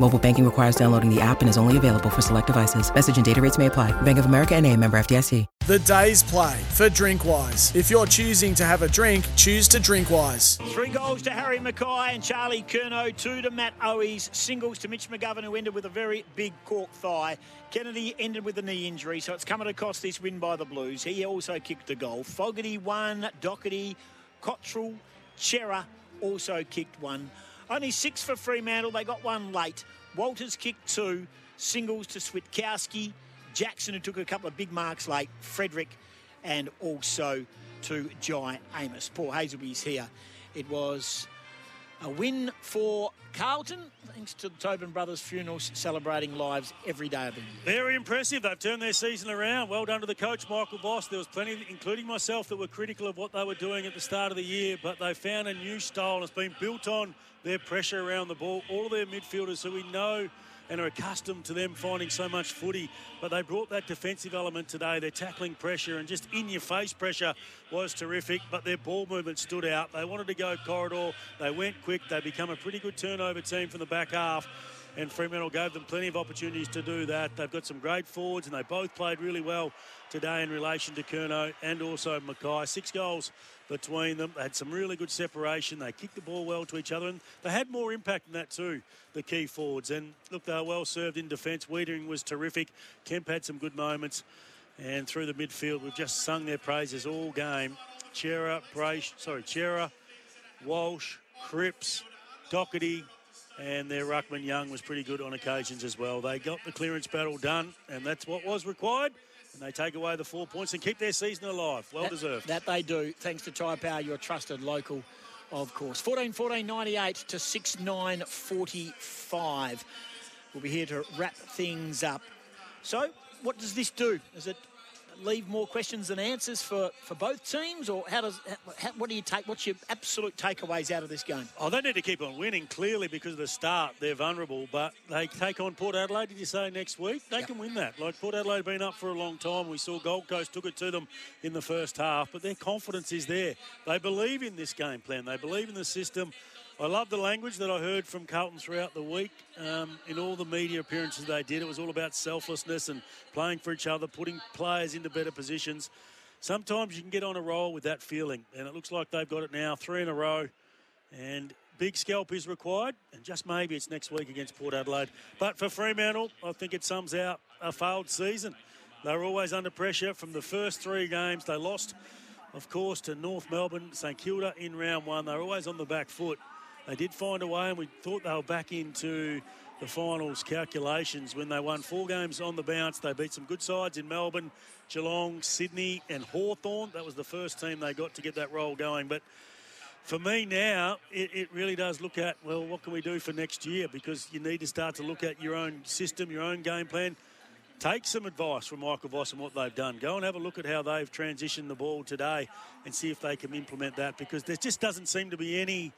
Mobile banking requires downloading the app and is only available for select devices. Message and data rates may apply. Bank of America and a member FDIC. The day's play for Drinkwise. If you're choosing to have a drink, choose to Drinkwise. Three goals to Harry McKay and Charlie Curnow, two to Matt Owies, singles to Mitch McGovern, who ended with a very big cork thigh. Kennedy ended with a knee injury, so it's coming across this win by the Blues. He also kicked a goal. Fogarty one, Docherty, Cottrell, Cerra also kicked one. Only six for Fremantle. They got one late. Walters kicked two. Singles to Switkowski. Jackson, who took a couple of big marks late. Frederick, and also to Jye Amiss. Paul Hasleby's here. It was a win for Carlton, thanks to the Tobin Brothers funerals celebrating lives every day of the year. Very impressive. They've turned their season around. Well done to the coach, Michael Voss. There was plenty, including myself, that were critical of what they were doing at the start of the year, but they found a new style. It's been built on their pressure around the ball. All of their midfielders who we know and are accustomed to them finding so much footy. But they brought that defensive element today. Their tackling pressure and just in your face pressure was terrific, but their ball movement stood out. They wanted to go corridor. They went quick. They become a pretty good turnover team from the back half. And Fremantle gave them plenty of opportunities to do that. They've got some great forwards, and they both played really well today in relation to Curnow and also McKay. Six goals between them. They had some really good separation. They kicked the ball well to each other, and they had more impact than that too, the key forwards. And look, they were well served in defence. Weitering was terrific. Kemp had some good moments. And through the midfield, we've just sung their praises all game. Cerra, Brace, sorry, Cerra, Walsh, Cripps, Docherty, and their Ruckman Young was pretty good on occasions as well. They got the clearance battle done, and that's what was required. And they take away the four points and keep their season alive. Well that, deserved. That they do, thanks to Tyre Power, your trusted local, of course. 14 14 98 to 6 9 45. We'll be here to wrap things up. So, what does this do? Is it leave more questions than answers for, for both teams, or how does how, what do you take? What's your absolute takeaways out of this game? Oh, they need to keep on winning. Clearly, because of the start, they're vulnerable. But they take on Port Adelaide. Did you say next week? They yep. can win that. Like Port Adelaide have been up for a long time. We saw Gold Coast took it to them in the first half, but their confidence is there. They believe in this game plan. They believe in the system. I love the language that I heard from Carlton throughout the week. Um, in all the media appearances they did, it was all about selflessness and playing for each other, putting players into better positions. Sometimes you can get on a roll with that feeling, and it looks like they've got it now, three in a row. And big scalp is required, and just maybe it's next week against Port Adelaide. But for Fremantle, I think it sums out a failed season. They were always under pressure from the first three games. They lost, of course, to North Melbourne, St Kilda in round one. They were always on the back foot. They did find a way, and we thought they were back into the finals calculations when they won four games on the bounce. They beat some good sides in Melbourne, Geelong, Sydney, and Hawthorn. That was the first team they got to get that roll going. But for me now, it, it, really does look at, well, what can we do for next year? Because you need to start to look at your own system, your own game plan. Take some advice from Michael Voss and what they've done. Go and have a look at how they've transitioned the ball today and see if they can implement that because there just doesn't seem to be any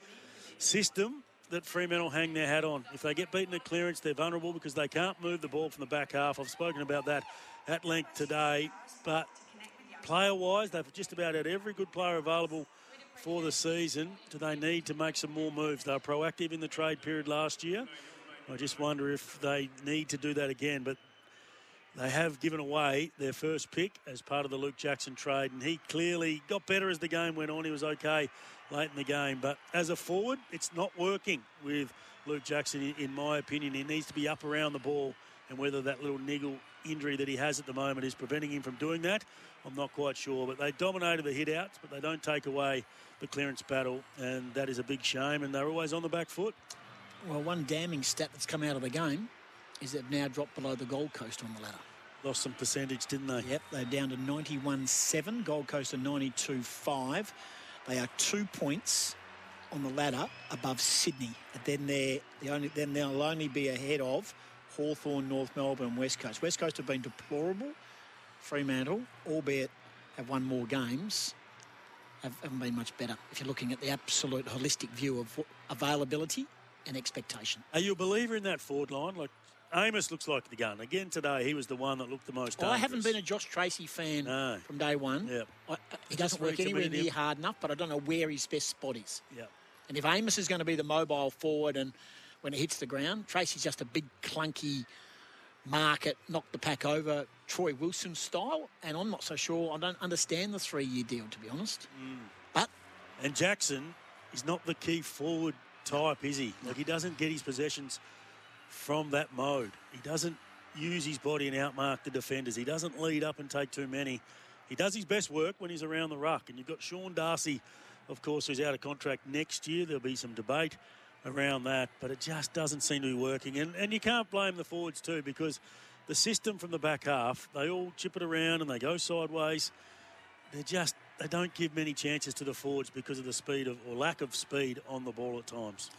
system that Fremantle hang their hat on. If they get beaten at clearance, they're vulnerable because they can't move the ball from the back half. I've spoken about that at length today. But player wise, they've just about had every good player available for the season. Do they need to make some more moves? They were proactive in the trade period last year. I just wonder if they need to do that again. But they have given away their first pick as part of the Luke Jackson trade, and he clearly got better as the game went on. He was okay late in the game. But as a forward, it's not working with Luke Jackson, in my opinion. He needs to be up around the ball, and whether that little niggle injury that he has at the moment is preventing him from doing that, I'm not quite sure. But they dominated the hit outs, but they don't take away the clearance battle, and that is a big shame. And they're always on the back foot. Well, one damning stat that's come out of the game is they've now dropped below the Gold Coast on the ladder. Lost some percentage, didn't they? Yep, they're down to 91.7. Gold Coast are 92.5. They are two points on the ladder above Sydney. And then they're the only then they'll only be ahead of Hawthorn, North Melbourne, and West Coast. West Coast have been deplorable Fremantle, albeit have won more games, have, haven't been much better. If you're looking at the absolute holistic view of availability and expectation. Are you a believer in that forward line? Like Amiss looks like the gun again today. He was the one that looked the most. Dangerous. I haven't been a Josh Treacy fan No. from day one. Yep. I, uh, I- he doesn't work anywhere near hard enough, but I don't know where his best spot is. Yeah. And if Amiss is going to be the mobile forward and when it hits the ground, Treacy's just a big clunky market, knock the pack over, Troy Wilson style. And I'm not so sure. I don't understand the three year deal, to be honest. Mm. But And Jackson is not the key forward type, is he? Like he doesn't get his possessions from that mode. He doesn't use his body and outmark the defenders. He doesn't lead up and take too many. He does his best work when he's around the ruck. And you've got Sean Darcy, of course, who's out of contract next year. There'll be some debate around that, but it just doesn't seem to be working. And, and you can't blame the forwards too because the system from the back half, they all chip it around and they go sideways they just they don't give many chances to the forwards because of the speed of or lack of speed on the ball at times.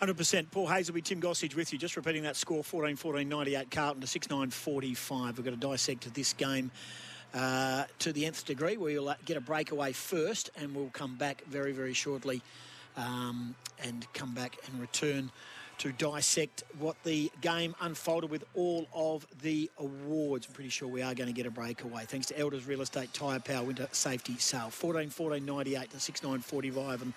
100%. Paul Hasleby, Tim Gossage with you. Just repeating that score 14 14 98 Carlton to 6 9 45. We've got to dissect this game uh, to the nth degree. We'll uh, get a breakaway first and we'll come back very, very shortly um, and come back and return to dissect what the game unfolded with all of the awards. I'm pretty sure we are going to get a breakaway. Thanks to Elders Real Estate Tyre Power Winter Safety Sale. 14 14 98 to 6 9 45. And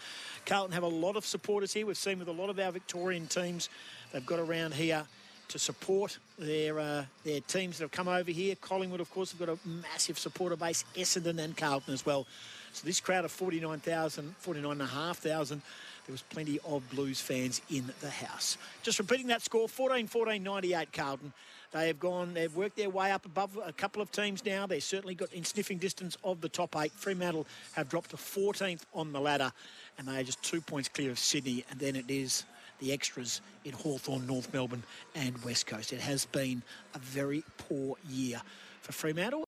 Carlton have a lot of supporters here. We've seen with a lot of our Victorian teams, they've got around here to support their uh, their teams that have come over here. Collingwood, of course, have got a massive supporter base. Essendon and Carlton as well. So this crowd of 49,000, 49,500, there was plenty of Blues fans in the house. Just repeating that score, 14-14, 98 Carlton. They have gone, they've worked their way up above a couple of teams now. They've certainly got in sniffing distance of the top eight. Fremantle have dropped to 14th on the ladder, and they are just two points clear of Sydney. And then it is the extras in Hawthorn, North Melbourne, and West Coast. It has been a very poor year for Fremantle.